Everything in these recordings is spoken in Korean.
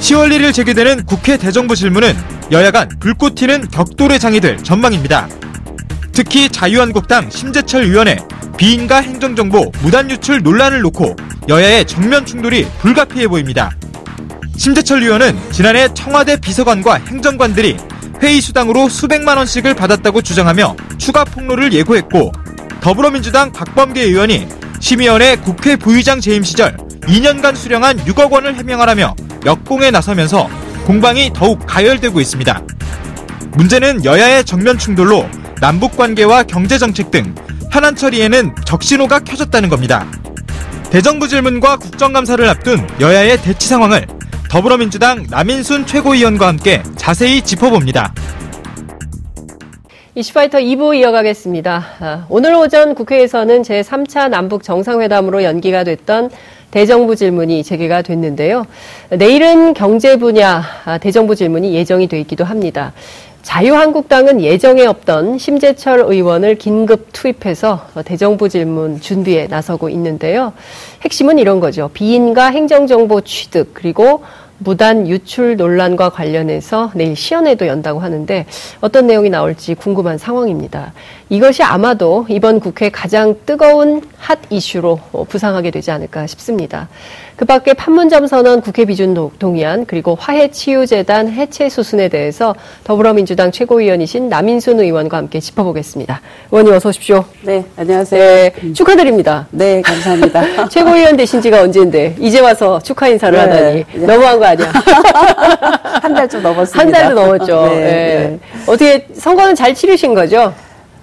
10월 1일 재개되는 국회 대정부 질문은 여야 간 불꽃 튀는 격돌의 장이들 전망입니다. 특히 자유한국당 심재철 의원의 비인가 행정정보 무단 유출 논란을 놓고 여야의 정면 충돌이 불가피해 보입니다. 심재철 의원은 지난해 청와대 비서관과 행정관들이 회의 수당으로 수백만 원씩을 받았다고 주장하며 추가 폭로를 예고했고 더불어민주당 박범계 의원이 심의원의 국회 부의장 재임 시절 2년간 수령한 6억 원을 해명하라며 역공에 나서면서 공방이 더욱 가열되고 있습니다. 문제는 여야의 정면 충돌로 남북 관계와 경제 정책 등 현안 처리에는 적신호가 켜졌다는 겁니다. 대정부 질문과 국정감사를 앞둔 여야의 대치 상황을 더불어민주당 남인순 최고위원과 함께 자세히 짚어봅니다. 이슈파이터 2부 이어가겠습니다. 아, 오늘 오전 국회에서는 제3차 남북 정상회담으로 연기가 됐던 대정부 질문이 재개가 됐는데요. 내일은 경제 분야 아, 대정부 질문이 예정이 돼 있기도 합니다. 자유한국당은 예정에 없던 심재철 의원을 긴급 투입해서 대정부 질문 준비에 나서고 있는데요. 핵심은 이런 거죠. 비인가 행정정보 취득 그리고 무단 유출 논란과 관련해서 내일 시연회도 연다고 하는데 어떤 내용이 나올지 궁금한 상황입니다. 이것이 아마도 이번 국회 가장 뜨거운 핫 이슈로 부상하게 되지 않을까 싶습니다. 그 밖에 판문점 선언 국회 비준 동의안 그리고 화해치유재단 해체 수순에 대해서 더불어민주당 최고위원이신 남인순 의원과 함께 짚어보겠습니다. 의원님 어서 오십시오. 네, 안녕하세요. 네, 축하드립니다. 네, 감사합니다. 최고위원 되신 지가 언제인데 이제 와서 축하 인사를 네, 하다니 네. 너무한 거 아니야? 한 달 좀 넘었습니다. 한 달도 넘었죠. 네, 네. 어떻게 선거는 잘 치르신 거죠?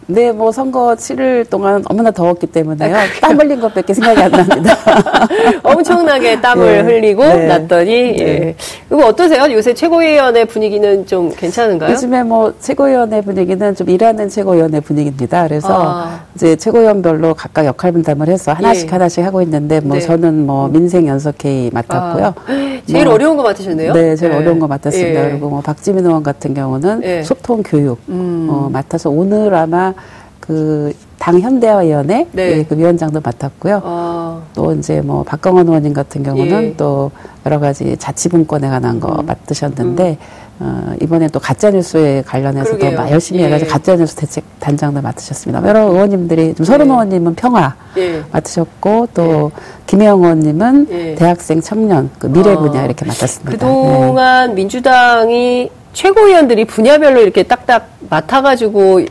네, 뭐 선거 치를 동안 너무나 더웠기 때문에요. 아, 땀 흘린 것밖에 생각이 안 납니다. 엄청나게 땀을 네, 흘리고 네, 났더니 네. 예. 그리고 어떠세요? 요새 최고위원회 분위기는 좀 괜찮은가요? 요즘에 뭐 최고위원회 분위기는 좀 일하는 최고위원회 분위기입니다. 그래서 아. 이제 최고위원별로 각각 역할 분담을 해서 하나씩 예. 하나씩 하고 있는데 뭐 네. 저는 뭐 민생 연석회의 맡았고요. 아. 제일 뭐, 어려운 거 맡으셨네요. 네, 제일 네. 어려운 거 맡았습니다. 예. 그리고 뭐 박지민 의원 같은 경우는 예. 소통 교육 음. 어, 맡아서 오늘 아마 그 당 현대화위원회 네. 예, 그 위원장도 맡았고요. 아. 또 이제 뭐 박광원 의원님 같은 경우는 예. 또 여러 가지 자치분권에 관한 거 음. 맡으셨는데 음. 어, 이번에 또 가짜뉴스에 관련해서도 막 열심히 예. 해가지고 가짜뉴스 대책 단장도 맡으셨습니다. 여러 의원님들이 좀 서른 예. 의원님은 평화 예. 맡으셨고 또 예. 김혜영 의원님은 예. 대학생 청년 그 미래 분야 아. 이렇게 맡았습니다. 그동안 네. 민주당이 최고위원들이 분야별로 이렇게 딱딱 맡아가지고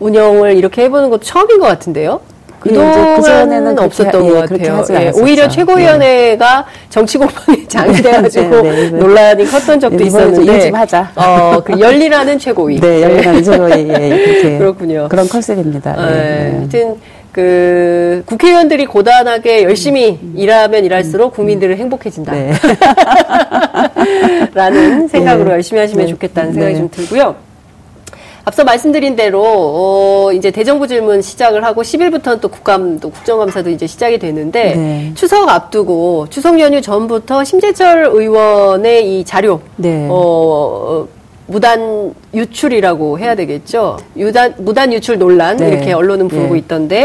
운영을 이렇게 해보는 것도 처음인 것 같은데요. 예, 그동안은 그 없었던 예, 것 같아요. 예, 오히려 최고위원회가 네. 정치 공방에 장이 돼가지고 네, 네, 논란이 컸던 적도 있었는데. 하자. 어, 그 열리라는 최고위. 네, 열리라는 최고위. 예, 그렇군요. 그런 컨셉입니다. 네, 네. 하여튼 그 국회의원들이 고단하게 열심히 음. 일하면 일할수록 국민들은 행복해진다. 네. 라는 생각으로 열심히 하시면 좋겠다는 생각이 좀 들고요. 앞서 말씀드린 대로 어, 이제 대정부 질문 시작을 하고 10일부터는 또 국감도 국정감사도 이제 시작이 되는데 네. 추석 앞두고 추석 연휴 전부터 심재철 의원의 이 자료 네. 어, 무단 유출이라고 해야 되겠죠. 유단, 무단 유출 논란 네. 이렇게 언론은 부르고 네. 있던데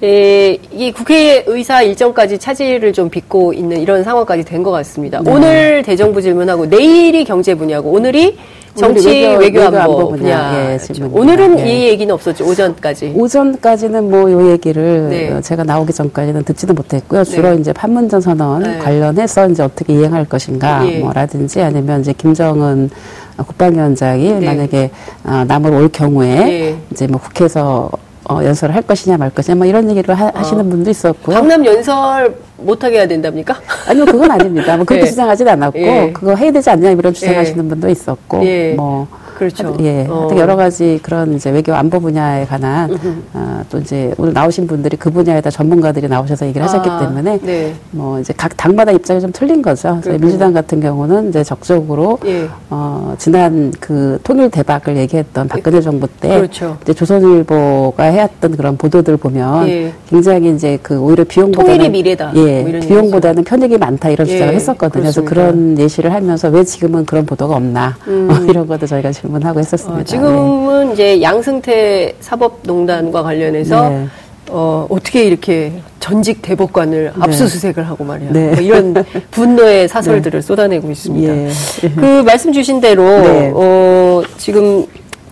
네. 에, 이 국회의사 일정까지 차질을 좀 빚고 있는 이런 상황까지 된 것 같습니다. 네. 오늘 대정부 질문하고 내일이 경제 분야고 오늘이 정치 외교, 외교, 안보, 안보 분야. 예, 그렇죠. 오늘은 예. 이 얘기는 없었죠. 오전까지. 오전까지는 뭐 요 얘기를 네. 제가 나오기 전까지는 듣지도 못했고요. 주로 네. 이제 판문점 선언 네. 관련해서 이제 어떻게 이행할 것인가 예. 뭐라든지 아니면 이제 김정은 국방위원장이 네. 만약에 어, 남을 올 경우에 네. 이제 뭐 국회에서 어, 연설을 할 것이냐 말 것이냐 뭐 이런 얘기를 하, 어. 시는 분도 있었고요. 강남 연설 못하게 해야 된답니까? 아니요, 그건 아닙니다. 뭐 그렇게 예. 주장하진 않았고 예. 그거 해야 되지 않냐 이런 주장하시는 예. 분도 있었고 예. 뭐 그렇죠. 예. 어. 여러 가지 그런 이제 외교 안보 분야에 관한 어, 또 이제 오늘 나오신 분들이 그 분야에다 전문가들이 나오셔서 얘기를 하셨기 아, 때문에 네. 뭐 이제 각 당마다 입장이 좀 틀린 거죠. 저희 민주당 같은 경우는 이제 적극적으로 예. 어, 지난 그 통일 대박을 얘기했던 박근혜 정부 때 그렇죠. 이제 조선일보가 해왔던 그런 보도들 보면 예. 굉장히 이제 그 오히려 비용보다는 통일이 미래다. 예. 뭐 비용보다는 편익이 많다 이런 주장을 예. 했었거든요. 그렇습니다. 그래서 그런 예시를 하면서 왜 지금은 그런 보도가 없나 음. 어, 이런 것도 저희가 질문 하고 했었습니다. 어, 지금은 네. 이제 양승태 사법농단과 관련해서 네. 어, 어떻게 이렇게 전직 대법관을 네. 압수수색을 하고 말이야. 네. 뭐 이런 분노의 사설들을 네. 쏟아내고 있습니다. 예. 그 말씀 주신 대로 네. 어, 지금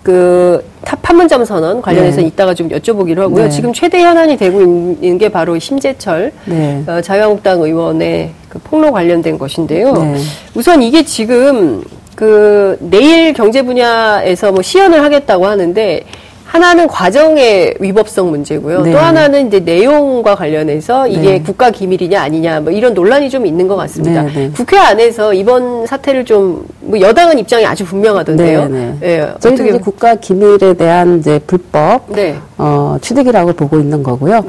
그탑 판문점 선언 관련해서 네. 이따가 좀 여쭤보기로 하고요. 네. 지금 최대 현안이 되고 있는 게 바로 심재철 네. 어, 자유한국당 의원의 그 폭로 관련된 것인데요. 네. 우선 이게 지금 그 내일 경제 분야에서 뭐 시연을 하겠다고 하는데 하나는 과정의 위법성 문제고요. 네. 또 하나는 이제 내용과 관련해서 이게 네. 국가 기밀이냐 아니냐 뭐 이런 논란이 좀 있는 것 같습니다. 네, 네. 국회 안에서 이번 사태를 좀 뭐 여당은 입장이 아주 분명하던데요. 네, 네. 예, 저희는 이제 국가 기밀에 대한 이제 불법 네. 어, 취득이라고 보고 있는 거고요.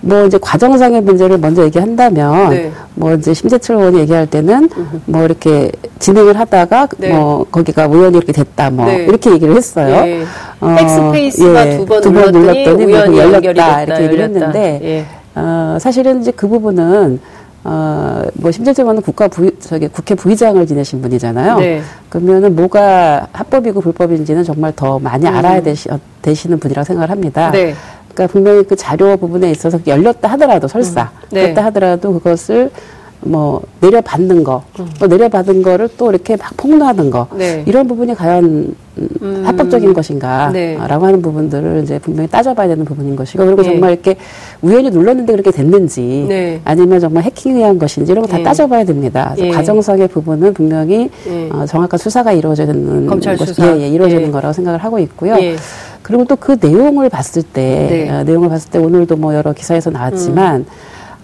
뭐 이제 과정상의 문제를 먼저 얘기한다면 뭐 이제 심재철 의원이 얘기할 때는 뭐 이렇게 진행을 하다가 뭐 거기가 우연히 이렇게 됐다 뭐 이렇게 얘기를 했어요. 어, backspace가 예, 두번 두 번 눌렀더니 우연히 열렸다 이렇게 얘기를 했는데 예. 어, 사실은 이제 그 부분은 어, 뭐 심재철 의원은 국가 부 저기 국회 부의장을 지내신 분이잖아요. 네. 그러면은 뭐가 합법이고 불법인지는 정말 더 많이 음. 알아야 되시, 어, 되시는 분이라고 생각을 합니다. 네. 그러니까 분명히 그 자료 부분에 있어서 열렸다 하더라도 설사 음. 네. 열렸다 하더라도 그것을 뭐 내려받는 거, 음. 또 내려받은 거를 또 이렇게 막 폭로하는 거 네. 이런 부분이 과연 음. 합법적인 것인가라고 네. 하는 부분들을 이제 분명히 따져봐야 되는 부분인 것이고 그리고 네. 정말 이렇게 우연히 눌렀는데 그렇게 됐는지 네. 아니면 정말 해킹에 의한 것인지 이런 거다 네. 따져봐야 됩니다. 예. 과정상의 부분은 분명히 예. 어, 정확한 수사가 이루어져야 되는 검찰 것, 수사 예, 예, 이루어지는 예. 거라고 생각을 하고 있고요. 예. 그리고 또 그 내용을 봤을 때 네. 어, 내용을 봤을 때 오늘도 뭐 여러 기사에서 나왔지만. 음.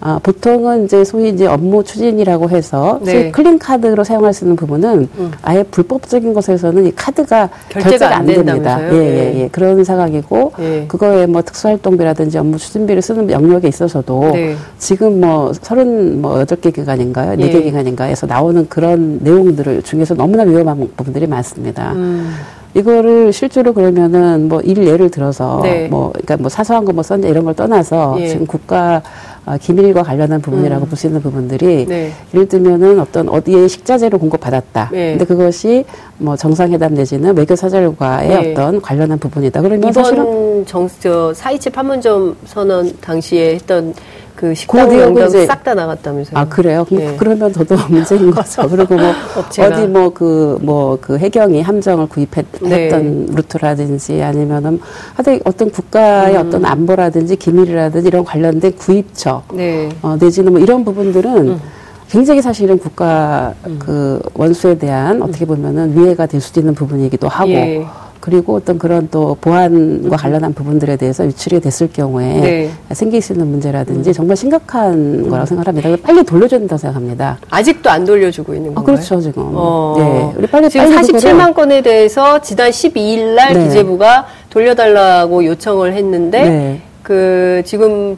아, 보통은 이제 소위 이제 업무 추진이라고 해서 네. 클린 카드로 사용할 수 있는 부분은 음. 아예 불법적인 것에서는 이 카드가 결제가, 결제가 안, 안 됩니다. 예, 예, 예, 예. 그런 상황이고 예. 그거에 뭐 특수활동비라든지 업무 추진비를 쓰는 영역에 있어서도 네. 지금 뭐 서른 뭐 여덟 개 기관인가요? 네개 예. 기관인가에서 나오는 그런 내용들을 중에서 너무나 위험한 부분들이 많습니다. 음. 이거를 실제로 그러면은 뭐 일 예를 들어서 네. 뭐 그러니까 뭐 사소한 거 뭐 썼냐 이런 걸 떠나서 예. 지금 국가 어, 기밀과 관련한 부분이라고 음. 볼수 있는 부분들이 네. 예를 들면은 어떤 어디에 식자재를 공급받았다. 네. 근데 그것이 뭐 정상회담 내지는 외교 사절과의 네. 어떤 관련한 부분이다. 그러면 사실은 정 저 사이치 판문점 선언 당시에 했던 그 식당 명당 싹다 나갔다면서요? 아 그래요? 네. 그러면 더더 문제인 거죠. 그리고 뭐 어디 뭐 그 뭐그 뭐 그 해경이 함정을 구입했던 네. 루트라든지 아니면은 하여튼 어떤 국가의 음. 어떤 안보라든지 기밀이라든지 이런 관련된 구입처 네. 어, 내지는 뭐 이런 부분들은 음. 굉장히 사실은 국가 음. 그 원수에 대한 어떻게 보면은 위해가 될 수도 있는 부분이기도 하고. 예. 그리고 어떤 그런 또 보안과 관련한 부분들에 대해서 유출이 됐을 경우에 네. 생길 수 있는 문제라든지 정말 심각한 음. 거라고 생각합니다. 빨리 돌려줘야 된다고 생각합니다. 아직도 안 돌려주고 있는 건가요? 아, 그렇죠, 지금. 어. 네. 우리 빨리 지금 빨리 47만 건에 대해서 지난 12일 날 네. 기재부가 돌려달라고 요청을 했는데 네. 그 지금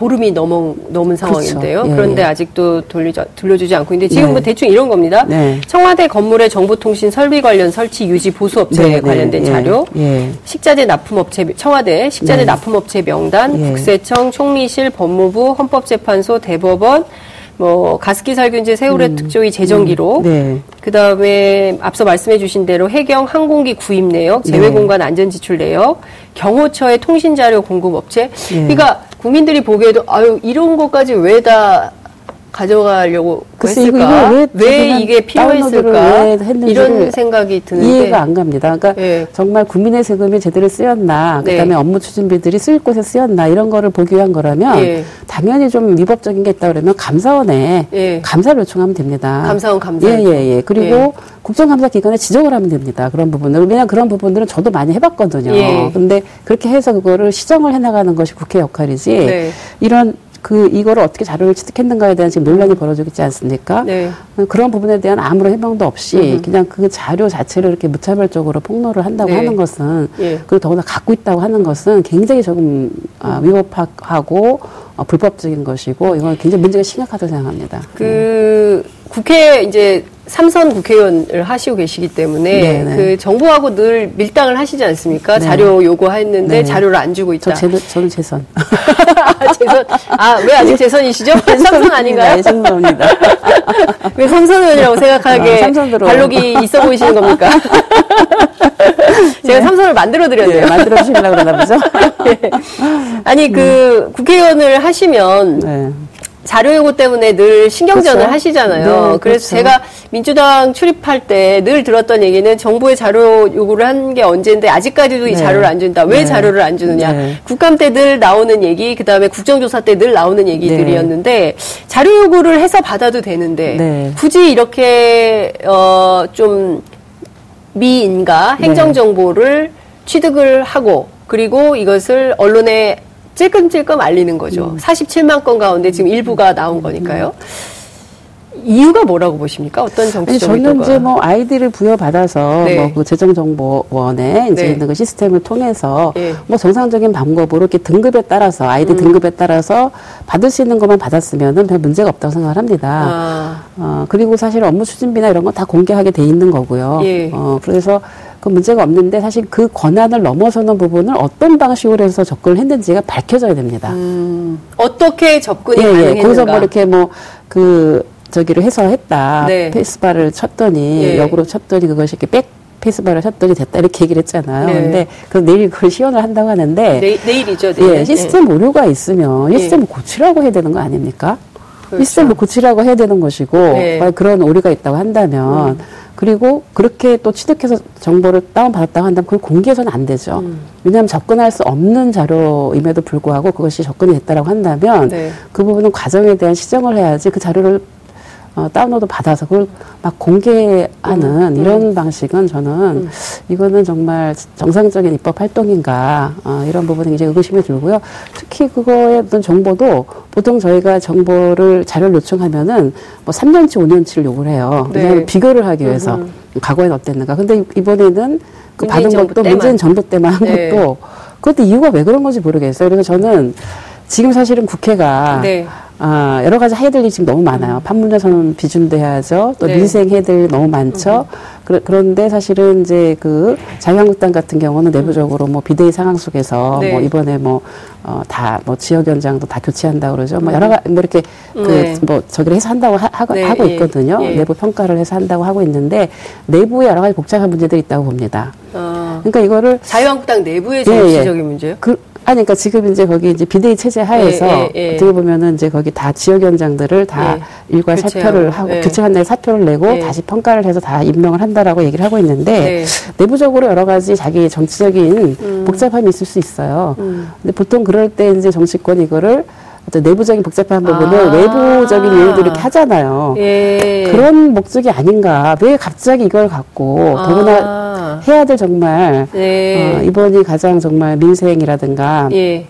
보름이 넘은, 넘은. 상황인데요. 그렇죠. 예, 그런데 예. 아직도 돌리자, 돌려주지 않고 있는데 지금 네. 뭐 대충 이런 겁니다. 네. 청와대 건물의 정보통신 설비 관련 설치 유지 보수업체 네, 네, 관련된 예, 자료, 예. 식자재 납품업체 청와대 식자재 네. 납품업체 명단, 예. 국세청, 총리실, 법무부, 헌법재판소, 대법원, 뭐 가습기 살균제 세월의 음, 특조위 재정 기록, 음, 네. 그 다음에 앞서 말씀해주신 대로 해경 항공기 구입 내역, 제외 공간 안전 지출 내역, 경호처의 통신 자료 공급 업체. 그러니까 국민들이 보기에도 아유 이런 것까지 왜 다 가져가려고 했을까? 왜, 왜 이게 필요했을까? 왜 이런 생각이 드는데 이해가 안 갑니다. 그러니까 네. 정말 국민의 세금이 제대로 쓰였나, 네. 그다음에 업무 추진비들이 쓰일 곳에 쓰였나 이런 거를 보기 위한 거라면 네. 당연히 좀 위법적인 게 있다 그러면 감사원에 예. 감사를 요청하면 됩니다. 감사원 감사. 예예예. 예, 예. 그리고 예. 국정감사 기관에 지적을 하면 됩니다. 그런 부분을 왜냐 그런 부분들은 저도 많이 해봤거든요. 예. 근데 그렇게 해서 그거를 시정을 해나가는 것이 국회 역할이지 네. 이런 그 이거를 어떻게 자료를 취득했는가에 대한 지금 논란이 벌어지고 있지 않습니까? 네. 그런 부분에 대한 아무런 해명도 없이 음 그냥 그 자료 자체를 이렇게 무차별적으로 폭로를 한다고 네. 하는 것은 예. 그리고 더구나 갖고 있다고 하는 것은 굉장히 조금 아, 위법하고 어, 불법적인 것이고 이건 굉장히 문제가 심각하다고 생각합니다. 그 네. 국회 이제 삼선 국회의원을 하시고 계시기 때문에 네네. 네. 그 정부하고 늘 밀당을 하시지 않습니까? 네. 자료 요구했는데 네. 자료를 안 주고 있다. 저 제, 저는 재선. 재선. 아, 왜 아직 재선이시죠? 삼선 아닌가요? 네, 삼선입니다. 왜 삼선 의원이라고 생각하게 아, 발록이 있어 보이시는 겁니까? 제가 네. 삼선을 만들어 드렸네요. 네, 만들어 주시려고 그러나 보죠? 네. 아니, 그, 음. 국회의원을 하시면, 네. 자료 요구 때문에 늘 신경전을 그렇죠? 하시잖아요. 네, 그래서 그렇죠. 제가 민주당 출입할 때 늘 들었던 얘기는 정부의 자료 요구를 한 게 언제인데 아직까지도 이 네. 자료를 안 준다. 왜 네. 자료를 안 주느냐. 네. 국감 때 늘 나오는 얘기, 그 다음에 국정조사 때 늘 나오는 얘기들이었는데 네. 자료 요구를 해서 받아도 되는데 네. 굳이 이렇게 어 좀 미인가 행정 정보를 취득을 하고 그리고 이것을 언론에 찔끔찔끔 알리는 거죠. 음. 47만 건 가운데 지금 일부가 나온 거니까요. 이유가 뭐라고 보십니까? 어떤 정치적 저는 의도가? 이제 뭐 아이디를 부여받아서 네. 뭐그 재정정보원에 이제 네. 있는 그 시스템을 통해서 네. 뭐 정상적인 방법으로 이렇게 등급에 따라서 아이디 음. 등급에 따라서 받을 수 있는 것만 받았으면은 별 문제가 없다고 생각을 합니다. 아. 어, 그리고 사실 업무 추진비나 이런 건 다 공개하게 돼 있는 거고요. 예. 어, 그래서 그 문제가 없는데 사실 그 권한을 넘어서는 부분을 어떤 방식으로 해서 접근을 했는지가 밝혀져야 됩니다. 음, 어떻게 접근이 예, 예. 가능했는가? 거기서 뭐 이렇게 뭐그 저기를 해서 했다. 네. 스페이스바를 쳤더니 예. 역으로 쳤더니 그것이 이렇게 backspace바를 쳤더니 됐다 이렇게 얘기를 했잖아요. 네. 근데 그 내일 그걸 시연을 한다고 하는데 내, 내일이죠. 내일. 예, 시스템 네. 오류가 있으면 이 시스템을 고치라고 해야 되는 거 아닙니까? 그렇죠. 시스템을 고치라고 해야 되는 것이고 네. 그런 오류가 있다고 한다면 음. 그리고 그렇게 또 취득해서 정보를 다운받았다고 한다면 그걸 공개해서는 안 되죠. 음. 왜냐하면 접근할 수 없는 자료임에도 불구하고 그것이 접근이 됐다라고 한다면 네. 그 부분은 과정에 대한 시정을 해야지 그 자료를 어, 다운로드 받아서 그걸 막 공개하는 음, 이런 음. 방식은 저는 음. 이거는 정말 정상적인 입법 활동인가 어, 이런 부분이 이제 의구심이 들고요. 특히 그거에 어떤 정보도 보통 저희가 정보를 자료를 요청하면은 뭐 3년치, 5년치를 요구를 해요. 네. 비교를 하기 위해서 음. 과거엔 어땠는가. 근데 이번에는 그 받은 것도 문재인 정부 때만 한 네. 것도 그것도 이유가 왜 그런 건지 모르겠어요. 그래서 저는 지금 사실은 국회가 네. 아, 여러 가지 해야 될 일이 지금 너무 많아요. 음. 판문점 선언 비준도 해야죠. 또 네. 민생 해야 될 너무 많죠. 음. 그, 그런데 사실은 이제 그 자유한국당 같은 경우는 내부적으로 뭐 비대위 상황 속에서 네. 뭐 이번에 뭐, 어, 다 뭐 지역위원장도 다 교체한다 그러죠. 뭐 음. 여러 가지 뭐 이렇게 그 네. 뭐 저기를 해서 한다고 하, 하, 네. 하고 예. 있거든요. 예. 내부 평가를 해서 한다고 하고 있는데 내부에 여러 가지 복잡한 문제들이 있다고 봅니다. 어. 그러니까 이거를 자유한국당 내부의 정치적인 예, 예. 문제요? 그, 그러니까 지금 이제 거기 이제 비대위 체제 하에서 예, 예, 예. 어떻게 보면은 이제 거기 다 지역 위원장들을 다 예. 일괄 교체하고, 사표를 하고 예. 교체한 날 사표를 내고 예. 다시 평가를 해서 다 임명을 한다라고 얘기를 하고 있는데 네. 내부적으로 여러 가지 자기 정치적인 음. 복잡함이 있을 수 있어요. 음. 근데 보통 그럴 때 이제 정치권 이거를 어떤 내부적인 복잡한 부분을 아~ 외부적인 이유들 이렇게 하잖아요. 예. 그런 목적이 아닌가. 왜 갑자기 이걸 갖고 아~ 더구나 해야 될 정말 예. 어, 이번이 가장 정말 민생이라든가 예.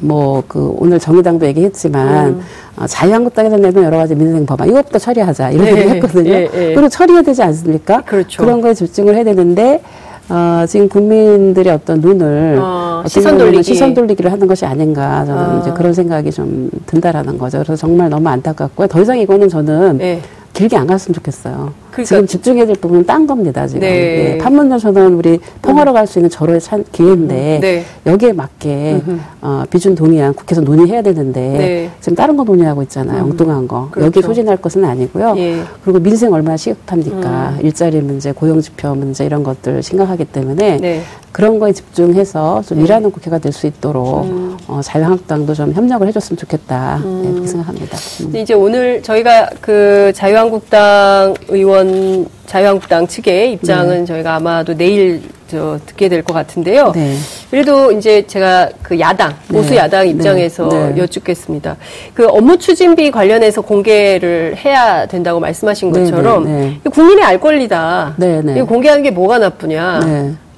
뭐그 오늘 정의당도 얘기했지만 음. 어, 자유한국당에서 내는 여러 가지 민생 법안 이것부터 처리하자 이런 네. 얘기 했거든요. 예, 예. 그리고 처리해야 되지 않습니까? 그렇죠. 그런 거에 집중을 해야 되는데 어, 지금 국민들의 어떤 눈을 어, 시선 돌리기 시선 돌리기를 하는 것이 아닌가 저는 아. 이제 그런 생각이 좀 든다라는 거죠. 그래서 정말 너무 안타깝고요. 더 이상 이거는 저는 네. 길게 안 갔으면 좋겠어요. 그러니까, 지금 집중해야 될 부분은 딴 겁니다, 지금. 네. 네. 판문점 선언 우리 평화로 갈 수 있는 절호의 찬, 기회인데, 네. 여기에 맞게, 어, 비준 동의안 국회에서 논의해야 되는데, 네. 지금 다른 거 논의하고 있잖아요. 음. 엉뚱한 거. 그렇죠. 여기 소진할 것은 아니고요. 예. 그리고 민생 얼마나 시급합니까? 음. 일자리 문제, 고용 지표 문제 이런 것들 심각하기 때문에, 네. 그런 거에 집중해서 좀 네. 일하는 국회가 될 수 있도록 음. 어, 자유한국당도 좀 협력을 해줬으면 좋겠다 음. 네, 그렇게 생각합니다. 음. 이제 오늘 저희가 그 자유한국당 의원 자유한국당 측의 입장은 네. 저희가 아마도 내일 저 듣게 될 것 같은데요. 네. 그래도 이제 제가 그 야당 네. 보수 야당 네. 입장에서 네. 여쭙겠습니다. 그 업무 추진비 관련해서 공개를 해야 된다고 말씀하신 것처럼 국민의 알 권리다. 이 공개하는 게 뭐가 나쁘냐.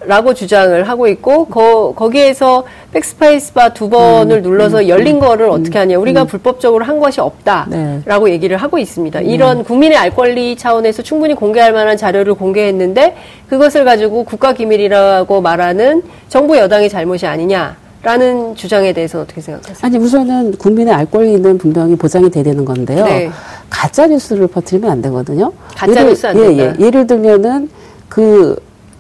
라고 주장을 하고 있고 거, 거기에서 백스페이스바 두 번을 음, 눌러서 음, 열린 음, 거를 어떻게 하냐 우리가 음. 불법적으로 한 것이 없다라고 네. 얘기를 하고 있습니다. 네. 이런 국민의 알 권리 차원에서 충분히 공개할 만한 자료를 공개했는데 그것을 가지고 국가 기밀이라고 말하는 정부 여당의 잘못이 아니냐. 라는 주장에 대해서 어떻게 생각하세요? 아니 우선은 국민의 알 권리는 분명히 보장이 돼야 되는 건데요. 네. 가짜 뉴스를 퍼뜨리면 안 되거든요. 가짜 뉴스 안 된다. 예, 예. 예를 들면은 그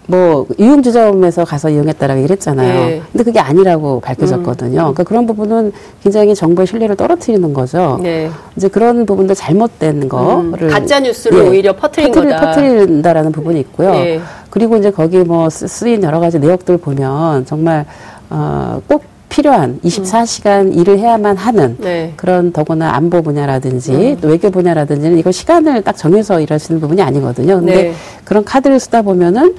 뭐 유흥주점에서 가서 이용했다라고 얘기했잖아요. 네. 근데 그게 아니라고 밝혀졌거든요. 음. 그러니까 그런 부분은 굉장히 정부의 신뢰를 떨어뜨리는 거죠. 네. 이제 그런 부분도 잘못된 음. 거를 음. 가짜 뉴스를 예, 오히려 퍼뜨린 퍼뜨리, 거다. 퍼뜨린다라는 부분이 있고요. 네. 그리고 이제 거기 뭐 쓰인 여러 가지 내역들 보면 정말 어꼭 필요한 24시간 음. 일을 해야만 하는 네. 그런 더구나 안보 분야라든지 음. 또 외교 분야라든지는 이거 시간을 딱 정해서 일하시는 부분이 아니거든요. 근데 네. 그런 카드를 쓰다 보면은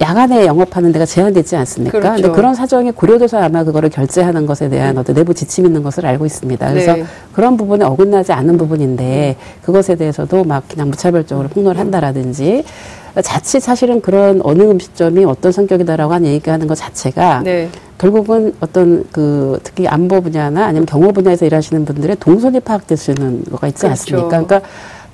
야간에 영업하는 데가 제한되지 않습니까? 그렇죠. 근데 그런 사정이 고려돼서 아마 그거를 결제하는 것에 대한 음. 어떤 내부 지침 있는 것을 알고 있습니다. 그래서 네. 그런 부분에 어긋나지 않는 부분인데 그것에 대해서도 막 그냥 무차별적으로 폭로를 한다라든지 자칫 사실은 그런 어느 음식점이 어떤 성격이다라고 한 얘기하는 것 자체가 네. 결국은 어떤 그 특히 안보 분야나 아니면 경호 분야에서 일하시는 분들의 동선이 파악될 수 있는 거가 있지 그렇죠. 않습니까? 그러니까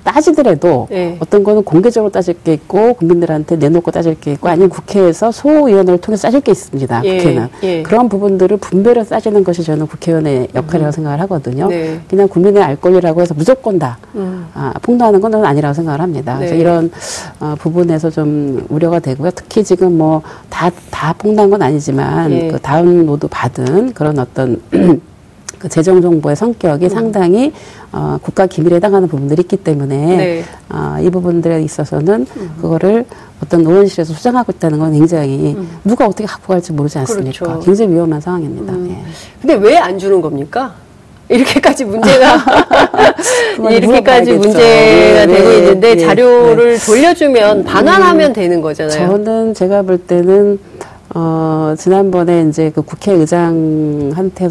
따지더라도 네. 어떤 거는 공개적으로 따질 게 있고 국민들한테 내놓고 따질 게 있고 아니면 국회에서 소위원회를 통해서 따질 게 있습니다. 예. 국회는 예. 그런 부분들을 분별해서 따지는 것이 저는 국회의원의 역할이라고 음. 생각을 하거든요. 네. 그냥 국민의 알 권리라고 해서 무조건 다 음. 아, 폭로하는 건 아니라고 생각을 합니다. 네. 그래서 이런 어, 부분에서 좀 우려가 되고요. 특히 지금 뭐 다다 폭로한 건 아니지만 예. 그 다운로드 받은 그런 어떤 그 재정 정보의 성격이 음. 상당히 어, 국가 기밀에 해당하는 부분들이 있기 때문에 네. 어, 이 부분들에 있어서는 음. 그거를 어떤 의원실에서 수정하고 있다는 건 굉장히 음. 누가 어떻게 갖고 갈지 모르지 않습니까? 그렇죠. 굉장히 위험한 상황입니다. 음. 예. 근데 왜 안 주는 겁니까? 이렇게까지 문제가 이렇게까지 문제가 예, 되고 예, 있는데 예, 자료를 네. 돌려주면 반환하면 음, 되는 거잖아요. 저는 제가 볼 때는 어 지난번에 이제 그 국회의장한테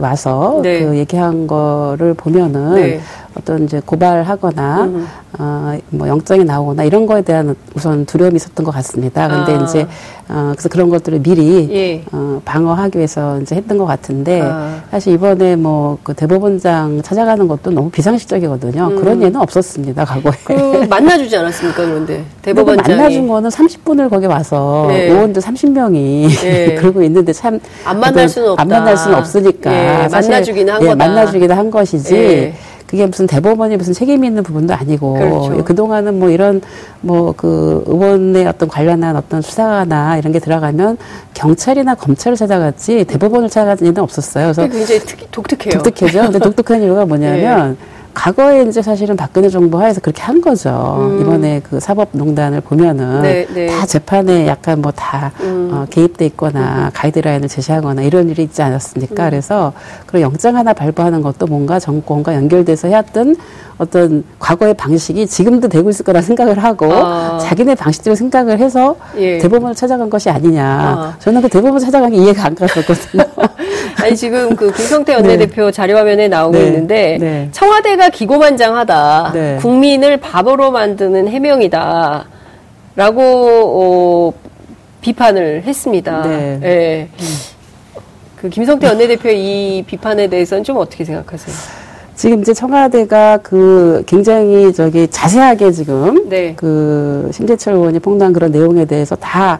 와서 네. 그 얘기한 거를 보면은 네. 어떤 이제 고발하거나 음. 어 뭐 영장이 나오거나 이런 거에 대한 우선 두려움이 있었던 것 같습니다. 근데 아. 이제 어 그래서 그런 것들을 미리 예. 어 방어하기 위해서 이제 했던 것 같은데 아. 사실 이번에 뭐 그 대법원장 찾아가는 것도 너무 비상식적이거든요. 음. 그런 예는 없었습니다. 과거에. 그 만나주지 않았습니까, 그런데 대법원장이 만나준 거는 30분을 거기 와서 네. 의원들 30명이 네. 그러고 있는데 참 안 만날 수는 없다. 안 만날 수는 없으니까 예. 만나주기는 한 예, 거다. 만나주기는 한 것이지. 예. 그게 무슨 대법원이 무슨 책임이 있는 부분도 아니고 그렇죠. 그동안은 뭐 이런 뭐 그 의원의 어떤 관련한 어떤 수사나 이런 게 들어가면 경찰이나 검찰을 찾아갔지 대법원을 찾아가는 일은 없었어요. 그래서 굉장히 특, 독특해요. 독특해죠. 근데 독특한 이유가 뭐냐면 네. 과거에 이제 사실은 박근혜 정부 하에서 그렇게 한 거죠. 음. 이번에 그 사법농단을 보면은 네, 네. 다 재판에 약간 뭐다 음. 어, 개입돼 있거나 음. 가이드라인을 제시하거나 이런 일이 있지 않았습니까? 음. 그래서 그런 영장 하나 발부하는 것도 뭔가 정권과 연결돼서 해왔던 어떤 과거의 방식이 지금도 되고 있을 거라 생각을 하고 아. 자기네 방식대로 생각을 해서 예. 대법원을 찾아간 것이 아니냐. 아. 저는 그 대법원 찾아간 게 이해가 안 갔었거든요. 아니 지금 그 김성태 원내대표 네. 자료화면에 나오고 네. 있는데 네. 청와대가 기고만장하다. 네. 국민을 바보로 만드는 해명이다. 라고 어, 비판을 했습니다. 네. 네. 음. 그 김성태 원내대표의 이 비판에 대해서는 좀 어떻게 생각하세요? 지금 이제 청와대가 그 굉장히 저기 자세하게 지금 네. 그 심재철 의원이 폭로한 그런 내용에 대해서 다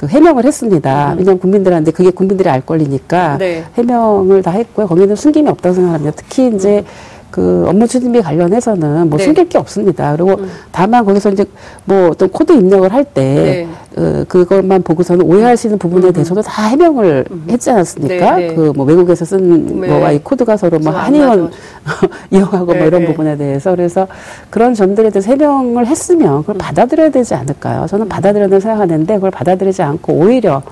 그 해명을 했습니다. 음. 왜냐하면 국민들한테 그게 국민들이 알 권리니까 네. 해명을 다 했고요. 거기는 숨김이 없다고 생각합니다. 특히 이제 음. 그 업무 추진비 관련해서는 뭐 네. 숨길 게 없습니다. 그리고 음. 다만 거기서 이제 뭐 어떤 코드 입력을 할때 네. 어, 그것만 보고서는 오해할 수 있는 부분에 음. 대해서도 다 해명을 음. 했지 않았습니까? 네, 네. 그뭐 외국에서 쓴 네. 뭐와 이 코드가 서로 뭐 한의원 이용하고 뭐 네, 이런 부분에 대해서 그래서 그런 점들에 대해서 해명을 했으면 그걸 음. 받아들여야 되지 않을까요? 저는 음. 받아들여야 생각하는데 그걸 받아들이지 않고 오히려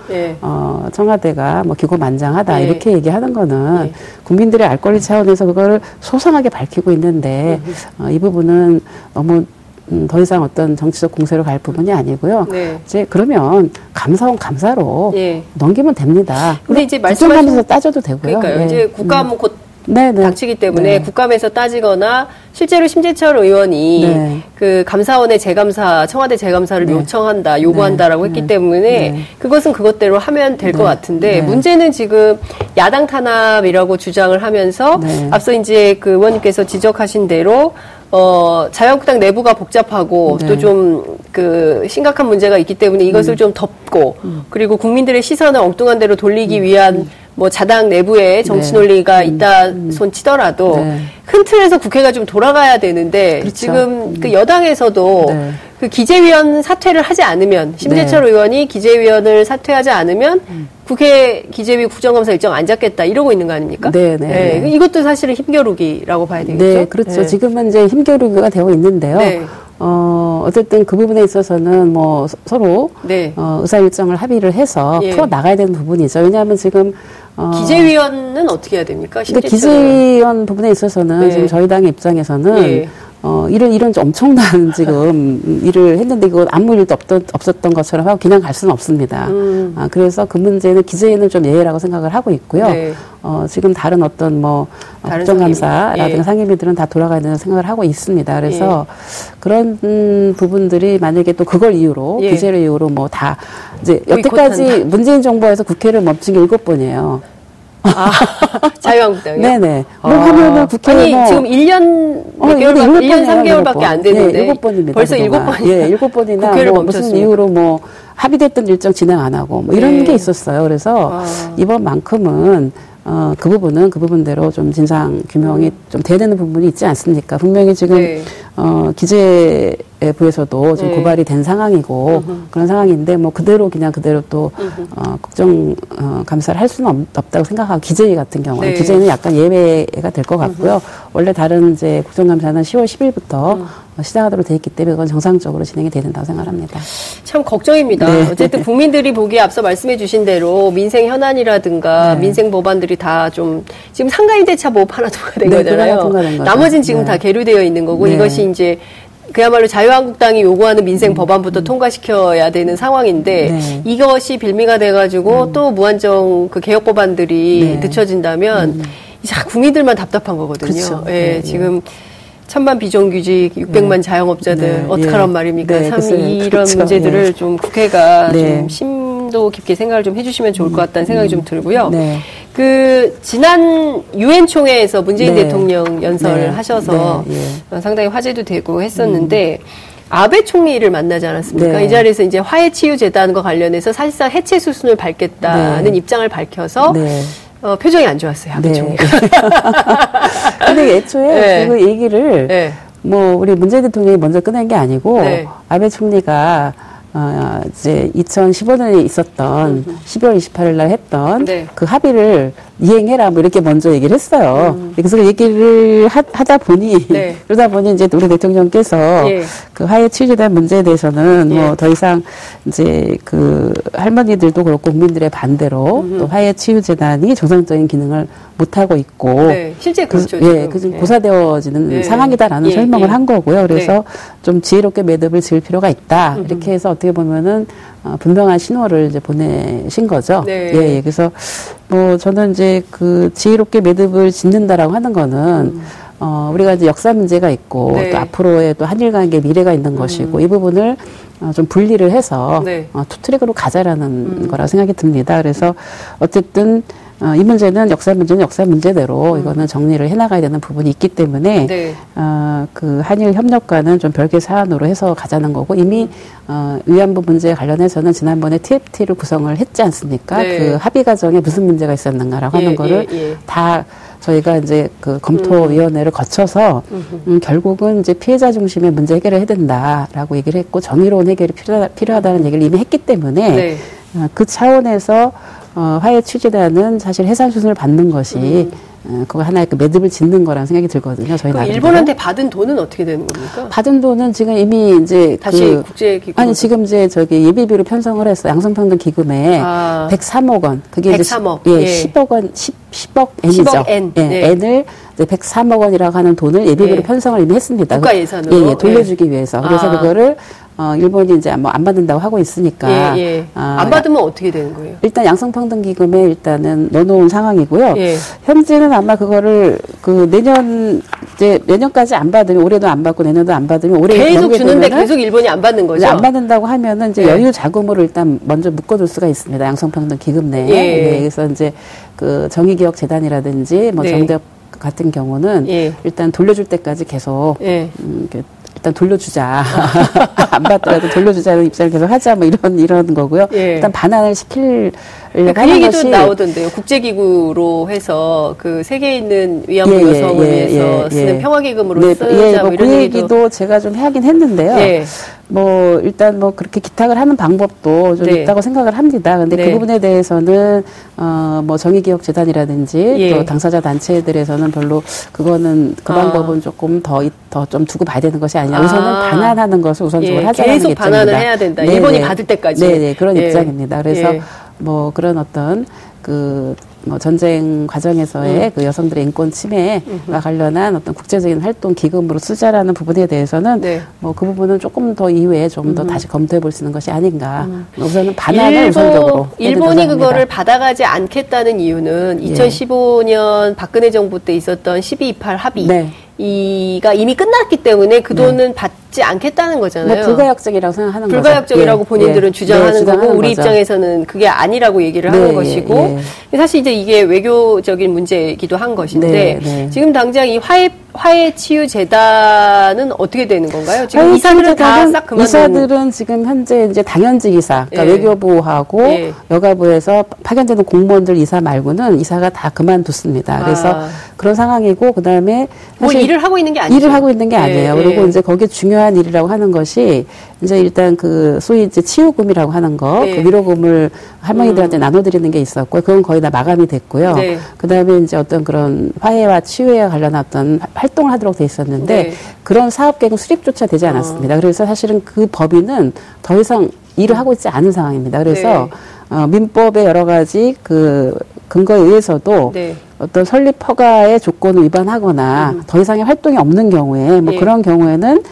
어, 청와대가 뭐 기고만장하다 이렇게 얘기하는 거는 국민들의 알 권리 차원에서 그걸 소상하게 밝히고 있는데 어, 이 부분은 너무 음, 더 이상 어떤 정치적 공세로 갈 부분이 아니고요. 네. 이제 그러면 감사원 감사로 네. 넘기면 됩니다. 근데 이제 말씀하면서 따져도 되고요. 그러니까요. 네. 이제 국감은 음. 곧 네네. 닥치기 때문에 네. 국감에서 따지거나 실제로 심재철 의원이 네. 그 감사원의 재감사 청와대 재감사를 네. 요청한다 요구한다라고 네. 했기 때문에 네. 그것은 그것대로 하면 될것 네. 같은데 문제는 지금 야당 탄압이라고 주장을 하면서 앞서 이제 그 의원님께서 지적하신 대로 어, 자유한국당 내부가 복잡하고 네. 또좀 그 심각한 문제가 있기 때문에 이것을 음. 좀 덮고 음. 그리고 국민들의 시선을 엉뚱한 대로 돌리기 음. 위한 음. 뭐 자당 내부에 정치 네. 논리가 네. 있다 음. 손 치더라도 네. 큰 틀에서 국회가 좀 돌아가야 되는데 그렇죠. 지금 그 여당에서도 그 기재위원 사퇴를 하지 않으면 심재철 네. 의원이 기재위원을 사퇴하지 않으면 음. 국회 기재위 국정감사 일정 안 잡겠다 이러고 있는 거 아닙니까? 네, 네. 네. 네. 이것도 사실은 힘겨루기라고 봐야 되겠죠. 네, 그렇죠. 네. 지금은 이제 힘겨루기가 되고 있는데요. 네. 어, 어쨌든 그 부분에 있어서는 뭐 서로 네. 어, 의사 일정을 합의를 해서 예. 풀어 나가야 되는 부분이죠. 왜냐하면 지금 어, 기재위원은 어떻게 해야 됩니까? 근데 기재위원 부분에 있어서는 네. 지금 저희 당의 입장에서는 예. 어, 이런, 이런 엄청난 지금 일을 했는데 이거 아무 일도 없던, 없었던 것처럼 하고 그냥 갈 수는 없습니다. 음. 아, 그래서 그 문제는 기재에는 좀 예외라고 생각을 하고 있고요. 네. 어, 지금 다른 어떤 뭐, 어, 국정감사라든가 예. 상임위들은 다 돌아가야 된다는 생각을 하고 있습니다. 그래서 예. 그런 음, 부분들이 만약에 또 그걸 이유로, 예. 기재를 이유로 뭐 다 이제 여태까지 문재인 정부에서 국회를 멈춘 게 일곱 번이에요. 아, 자유한국당이요? 네네. 뭐 아. 하면은 국회 아니, 뭐 지금 1년, 어, 1개월, 1년 3개월밖에 안 되는데. 네, 7번입니다. 벌써 7번. 예, 7번이나 국회를 뭐 무슨 이유로 뭐 합의됐던 일정 진행 안 하고 뭐 이런 네. 게 있었어요. 그래서 아. 이번만큼은 어, 그 부분은 그 부분대로 좀 진상 규명이 음. 좀 돼야 되는 부분이 있지 않습니까? 분명히 지금 네. 어, 기재부에서도 지금 네. 고발이 된 상황이고 음흠. 그런 상황인데 뭐 그대로 그냥 그대로 또 어, 국정 어, 감사를 할 수는 없, 다고 생각하고 기재위 같은 경우는 네. 기재위는 약간 예외가 될 것 같고요. 음흠. 원래 다른 이제 국정감사는 10월 10일부터 음. 시작하도록 돼 있기 때문에 그건 정상적으로 진행이 돼야 된다고 생각합니다. 참 걱정입니다. 네. 어쨌든 국민들이 보기에 앞서 말씀해 주신 대로 민생 현안이라든가 네. 민생 법안들이 다 좀 지금 상가인 대차 법 하나 통과된 네, 거잖아요. 나머지는 지금 다 네. 계류되어 있는 거고 네. 이것이 이제 그야말로 자유한국당이 요구하는 민생 음. 법안부터 음. 통과시켜야 되는 상황인데 네. 이것이 빌미가 돼가지고 음. 또 무한정 그 개혁 법안들이 네. 늦춰진다면 음. 이제 국민들만 답답한 거거든요. 그렇죠. 예, 네, 지금 천만 비정규직, 600만 네. 자영업자들 네. 어떡하란 예. 말입니까? 네, 참 이런 그렇죠. 문제들을 네. 좀 국회가 네. 좀 심도 깊게 생각을 좀 해주시면 좋을 것 같다는 생각이 좀 들고요. 네. 그 지난 유엔 총회에서 문재인 네. 대통령 연설을 하셔서 예. 상당히 화제도 되고 했었는데. 음. 아베 총리를 만나지 않았습니까? 네. 이 자리에서 이제 화해 치유 재단과 관련해서 사실상 해체 수순을 밟겠다는 네. 입장을 밝혀서 네. 어, 표정이 안 좋았어요, 아베 네. 총리가. 근데 애초에 네. 그 얘기를 네. 뭐 우리 문재인 대통령이 먼저 꺼낸 게 아니고 네. 아베 총리가 어, 이제 2015년에 있었던 음. 12월 28일 날 했던 네. 그 합의를 이행해라 뭐 이렇게 먼저 얘기를 했어요. 음. 그래서 그 얘기를 하, 다 보니 네. 그러다 보니 이제 우리 대통령께서 예. 그 화해 취재된 문제에 대해서는 예. 뭐더 이상 이제 그 할머니들도 그렇고 국민들의 반대로 음또 화해 치유 재단이 정상적인 기능을 못 하고 있고 네. 실제 그렇죠. 그, 예, 그 예. 고사되어지는 예. 상황이다라는 예. 설명을 예. 한 거고요. 그래서 네. 좀 지혜롭게 매듭을 지을 필요가 있다. 음흠. 이렇게 해서 어떻게 보면은 어, 분명한 신호를 이제 보내신 거죠. 네. 예, 예, 그래서 뭐 저는 이제 그 지혜롭게 매듭을 짓는다라고 하는 거는 음. 어, 우리가 이제 역사 문제가 있고 네. 또 앞으로의 또 한일 관계 미래가 있는 음. 것이고 이 부분을 어, 좀 분리를 해서 네. 어, two track으로 가자라는 음. 거라 생각이 듭니다. 그래서 어쨌든 어, 이 문제는 역사 문제는 역사 문제대로 음. 이거는 정리를 해나가야 되는 부분이 있기 때문에 네. 어, 그 한일 협력과는 좀 별개 사안으로 해서 가자는 거고 이미 음. 어, 위안부 문제에 관련해서는 지난번에 TFT를 구성을 했지 않습니까? 네. 그 합의 과정에 무슨 문제가 있었는가라고 예, 하는 거를 예, 예. 다 저희가 이제 그 검토위원회를 음. 거쳐서 음, 결국은 이제 피해자 중심의 문제 해결을 해야 된다라고 얘기를 했고 정의로운 해결이 필요하다, 필요하다는 얘기를 이미 했기 때문에 네. 어, 그 차원에서 어, 화해 취재단은 사실 해산 수순을 받는 것이 음. 어, 그거 하나의 그 매듭을 짓는 거라는 생각이 들거든요. 저희 나 일본한테 받은 돈은 어떻게 되는 겁니까? 받은 돈은 지금 이미 이제 다시 그, 국제기구 아니 지금 이제 저기 예비비로 편성을 해서 양성평등 기금에 아. 103억 원 그게 103억. 이제 10, 예, 예. 10억 원 10, 10억 엔이죠. 10억 엔. 예, 네. 엔을 103억 원이라고 하는 돈을 예비비로 네. 편성을 이미 했습니다. 국가 예산으로. 예, 예 돌려주기 네. 위해서. 그래서 아. 그거를 어, 일본이 이제 뭐 안 받는다고 하고 있으니까. 예, 예. 아, 안 받으면 어떻게 되는 거예요? 일단 양성평등기금에 일단은 넣어놓은 상황이고요. 예. 현재는 아마 그거를 그 내년 이제 내년까지 안 받으면 올해도 안 받고 내년도 안 받으면 올해 계속 주는데 계속 일본이 안 받는 거죠? 안 받는다고 하면은 이제 예. 여유 자금으로 일단 먼저 묶어둘 수가 있습니다. 양성평등기금 내에. 예. 네, 그래서 이제 그 정의기억재단이라든지 뭐 네. 정대협 같은 경우는 예. 일단 돌려줄 때까지 계속 예. 음, 일단 돌려주자. 안 받더라도 돌려주자는 입장을 계속 하자. 뭐 이런, 이런 거고요. 예. 일단 반환을 시킬 그 얘기도 것이 나오던데요. 국제기구로 해서 그 세계에 있는 위안부 예, 예 여성을 예, 위해서 예, 쓰는 예. 평화기금으로 네, 쓰자 예, 뭐, 뭐 이런 그 얘기도 제가 좀 하긴 했는데요. 네. 뭐 일단 뭐 그렇게 기탁을 하는 방법도 좀 네. 있다고 생각을 합니다. 근데 그 네. 그 부분에 대해서는 어뭐 정의기억재단이라든지 예. 또 당사자 단체들에서는 별로 그거는 그 아. 방법은 조금 더 더 좀 두고 봐야 되는 것이 아니냐. 우선은 아. 반환하는 것을 우선적으로 예. 하자는 계속 반환을 해야 된다. 네네. 일본이 받을 때까지. 네네 그런 예. 입장입니다. 그래서 예. 뭐 그런 어떤 그 뭐 전쟁 과정에서의 음. 그 여성들의 인권 침해와 음흠. 관련한 어떤 국제적인 활동 기금으로 쓰자라는 부분에 대해서는 네. 뭐그 부분은 조금 더 이후에 좀더 음. 다시 검토해 볼 수 있는 것이 아닌가. 음. 우선은 반환을 일본, 우선적으로 일본이 그거를 받아가지 않겠다는 이유는 2015년 예. 박근혜 정부 때 있었던 12.28 합의. 네. 이가 이미 끝났기 때문에 그 네. 돈은 네. 받지 않겠다는 거잖아요. 뭐 불가역적이라고 생각하는 불가역적이라고 거죠. 본인들은 예. 주장하는 네, 거고 우리 거죠. 입장에서는 그게 아니라고 얘기를 하는 네, 것이고 예. 사실 이제 이게 외교적인 문제이기도 한 것인데 네, 지금 당장 이 화해 화해 치유 재단은 어떻게 되는 건가요? 지금 이사들은 다싹 그만 이사들은 지금 현재 이제 당연직 이사, 그러니까 예. 외교부하고 예. 여가부에서 파견되는 공무원들 이사 말고는 이사가 다 그만뒀습니다. 그래서 아. 그런 상황이고 그다음에 뭐 일을 하고 있는 게 아니죠. 일을 하고 있는 게 예. 아니에요. 그리고 예. 이제 거기에 중요한 일이라고 하는 것이 이제 일단 그 소위 이제 치유금이라고 하는 거, 네. 그 위로금을 할머니들한테 음. 나눠드리는 게 있었고, 그건 거의 다 마감이 됐고요. 네. 그 다음에 이제 어떤 그런 화해와 치유에 관련한 어떤 활 동을 하도록 돼 있었는데, 네. 그런 사업 계획 수립조차 되지 어. 않았습니다. 어. 그래서 사실은 그 법인은 더 이상 일을 하고 있지 않은 상황입니다. 그래서 네. 어, 민법의 여러 가지 그 근거에 의해서도 네. 어떤 설립 허가의 조건을 위반하거나 음. 더 이상의 활동이 없는 경우에 뭐 예. 그런 경우에는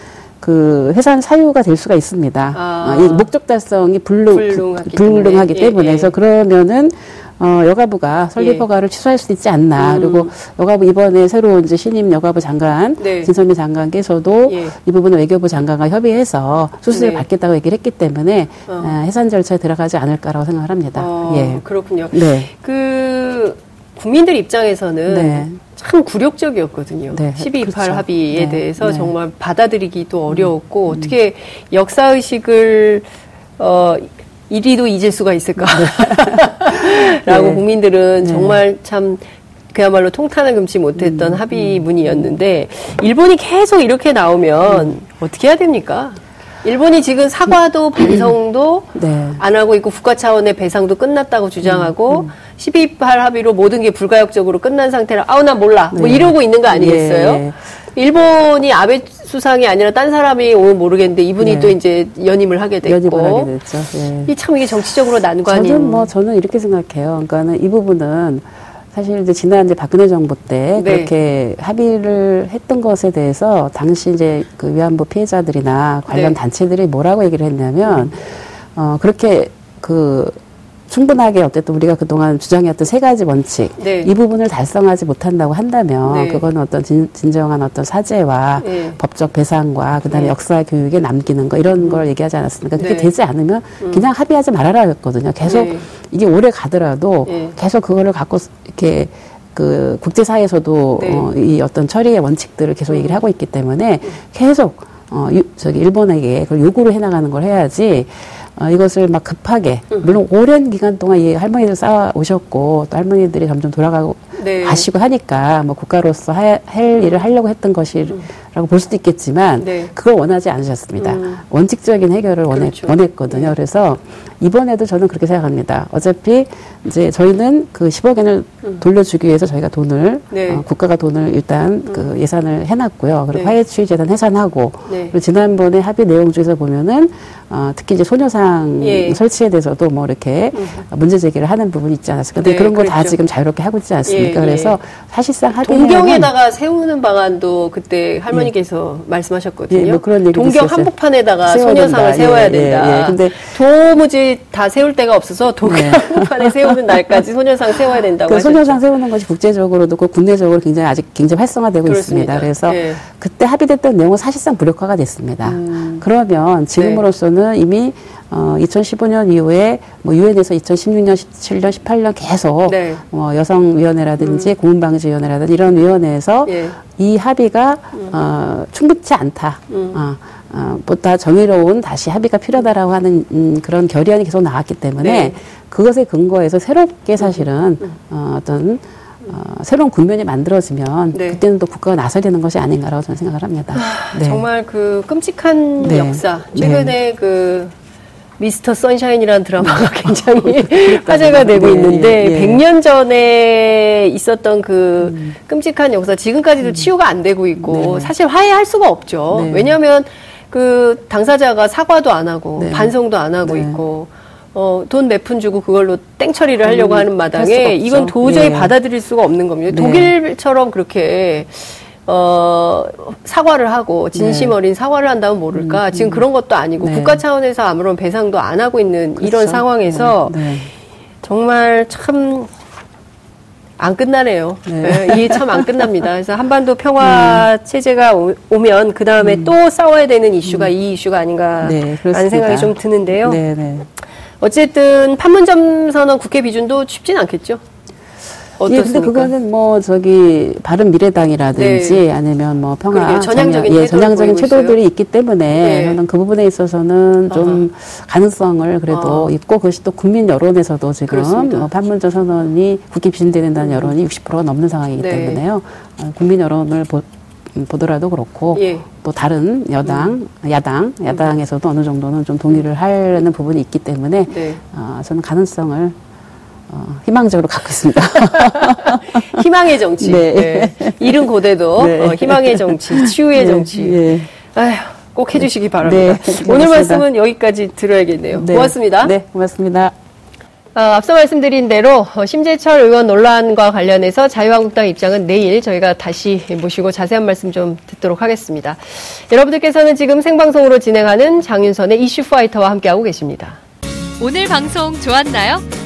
그 해산 사유가 될 수가 있습니다. 아. 어, 이 목적 달성이 불능, 불능하기, 불능하기 때문에, 때문에. 예, 예. 그래서 그러면은 어, 여가부가 설립 허가를 예. 취소할 수도 있지 않나. 음. 그리고 여가부 이번에 새로 이제 신임 여가부 장관 네. 진선미 장관께서도 예. 이 부분을 외교부 장관과 협의해서 수수를 네. 받겠다고 얘기를 했기 때문에 어. 어, 해산 절차에 들어가지 않을까라고 생각을 합니다. 어, 예. 그렇군요. 네. 그 국민들 입장에서는 네. 참 굴욕적이었거든요. 네, 12.28 그렇죠. 합의에 네, 대해서 네. 정말 받아들이기도 음, 어려웠고 음. 어떻게 역사 의식을 어 이리도 잊을 수가 있을까 라고 네. 국민들은 네. 정말 참 그야말로 통탄을 금치 못했던 음, 합의문이었는데 일본이 계속 이렇게 나오면 음. 어떻게 해야 됩니까? 일본이 지금 사과도 반성도 네. 안 하고 있고 국가 차원의 배상도 끝났다고 주장하고 음, 음. 12.8 합의로 모든 게 불가역적으로 끝난 상태라 아우 나 몰라 뭐 네. 뭐 이러고 있는 거 아니겠어요? 예. 일본이 아베 수상이 아니라 딴 사람이 오면 모르겠는데 이분이 네. 또 이제 연임을 하게 됐고 연임을 하게 됐죠. 예. 이참 이게 정치적으로 난관인 저는 뭐 저는 이렇게 생각해요. 그러니까는 이 부분은 사실 이제 지난 이제 박근혜 정부 때 네. 그렇게 합의를 했던 것에 대해서 당시 이제 그 위안부 피해자들이나 관련 네. 단체들이 뭐라고 얘기를 했냐면 어 그렇게 그 충분하게 어쨌든 우리가 그동안 주장해왔던 세 가지 원칙 네. 이 부분을 달성하지 못한다고 한다면 네. 그거는 어떤 진, 정한 어떤 사죄와 네. 법적 배상과 그다음에 네. 역사 교육에 남기는 거 이런 음. 걸 얘기하지 않았습니까? 그게 네. 되지 않으면 음. 그냥 합의하지 말아라 했거든요. 계속 네. 이게 오래 가더라도 계속 그거를 갖고 이렇게 그 국제사회에서도 어, 이 어떤 처리의 원칙들을 계속 얘기를 하고 있기 때문에 계속 어, 유, 저기 일본에게 그걸 요구를 해나가는 걸 해야지 어, 이것을 막 급하게 음. 물론 오랜 기간 동안 이 할머니들 쌓아 오셨고 또 할머니들이 점점 돌아가고 네. 가시고 하니까 뭐 국가로서 하, 할 일을 하려고 했던 것이 라고 음. 볼 수도 있겠지만 네. 그걸 원하지 않으셨습니다. 음. 원칙적인 해결을 원했, 그렇죠. 원했거든요. 네. 그래서 이번에도 저는 그렇게 생각합니다. 어차피 이제 저희는 그 10억 엔을 음. 돌려주기 위해서 저희가 돈을 네. 어, 국가가 돈을 일단 음. 그 예산을 해놨고요. 그리고 네. 화해치유재단 해산하고 네. 그리고 지난번에 합의 내용 중에서 보면은 어, 특히 이제 소녀상 예. 설치에 대해서도 뭐 이렇게 음. 문제 제기를 하는 부분이 있지 않았을까. 근데 네, 그런 거다 그렇죠. 지금 자유롭게 하고 있지 않습니까? 예, 예. 그래서 사실상 합의 동경에다가 세우는 방안도 그때 할머니 께서 예. 말씀하셨거든요. 예, 뭐 그런 동경 한복판에다가 소녀상을 세워야 된다. 근데 도무지 다 세울 데가 없어서 동경 네. 한복판에 세우는 날까지 소녀상 세워야 된다고 그 소녀상 세우는 것이 국제적으로도 그 국내적으로 굉장히 아직 굉장히 활성화되고 그렇습니다. 있습니다. 그래서 예. 그때 합의됐던 내용은 사실상 무력화가 됐습니다. 음. 그러면 지금으로서는 저는 이미 어, 2015년 이후에 뭐 유엔에서 2016년, 17년, 18년 계속 네. 어, 여성위원회라든지 음. 고문방지위원회라든지 이런 위원회에서 예. 이 합의가 음. 어, 충분치 않다. 음. 어, 어, 보다 정의로운 다시 합의가 필요하다라고 하는 음, 그런 결의안이 계속 나왔기 때문에 네. 그것에 근거해서 새롭게 사실은 어, 어떤 어, 새로운 국면이 만들어지면 네. 그때는 또 국가가 나서야 되는 것이 아닌가라고 저는 생각을 합니다. 아, 네. 정말 그 끔찍한 네. 역사. 최근에 네. 그 미스터 선샤인이라는 드라마가 굉장히 화제가 되고 네, 있는데 예. 100년 전에 있었던 그 음. 끔찍한 역사 지금까지도 음. 치유가 안 되고 있고 네. 사실 화해할 수가 없죠. 네. 왜냐하면 그 당사자가 사과도 안 하고 네. 반성도 안 하고 네. 있고 어, 돈 몇 푼 주고 그걸로 땡 처리를 하려고 음, 하는 마당에 이건 도저히 예. 받아들일 수가 없는 겁니다. 네. 독일처럼 그렇게 어, 사과를 하고 진심 네. 어린 사과를 한다면 모를까. 음, 지금 음. 그런 것도 아니고 네. 국가 차원에서 아무런 배상도 안 하고 있는 그렇죠. 이런 상황에서 네. 네. 정말 참 안 끝나네요. 네. 네 이게 참안 끝납니다. 그래서 한반도 평화 음. 체제가 오, 면그 다음에 음. 또 싸워야 되는 이슈가 음. 이 이슈가 아닌가라는 생각이 좀 드는데요. 어쨌든 판문점 선언 국회 비준도 쉽진 않겠죠. 어떻습니까? 예, 근데 그거는 뭐 저기 바른 미래당이라든지 네. 아니면 뭐 평화 전향적인 예, 전향적인 태도들이 있기 때문에 네. 저는 그 부분에 있어서는 좀 아하. 가능성을 그래도 아. 있고 그것이 또 국민 여론에서도 지금 뭐 판문점 선언이 국회 비준되는다는 여론이 60%가 넘는 상황이기 네. 때문에요. 어, 국민 여론을 보, 보더라도 그렇고 예. 또 다른 여당, 음. 야당, 야당에서도 어느 정도는 좀 동의를 하려는 부분이 있기 때문에 네. 어, 저는 가능성을 어, 희망적으로 갖고 있습니다. 희망의 정치. 네. 네. 이른 고대도 네. 어, 희망의 정치, 치유의 네. 정치. 네. 아휴, 꼭 해주시기 바랍니다. 네, 오늘 말씀은 여기까지 들어야겠네요. 네. 고맙습니다. 네, 고맙습니다. 어, 앞서 말씀드린 대로 어, 심재철 의원 논란과 관련해서 자유한국당 입장은 내일 저희가 다시 모시고 자세한 말씀 좀 듣도록 하겠습니다. 여러분들께서는 지금 생방송으로 진행하는 장윤선의 이슈 파이터와 함께하고 계십니다. 오늘 방송 좋았나요?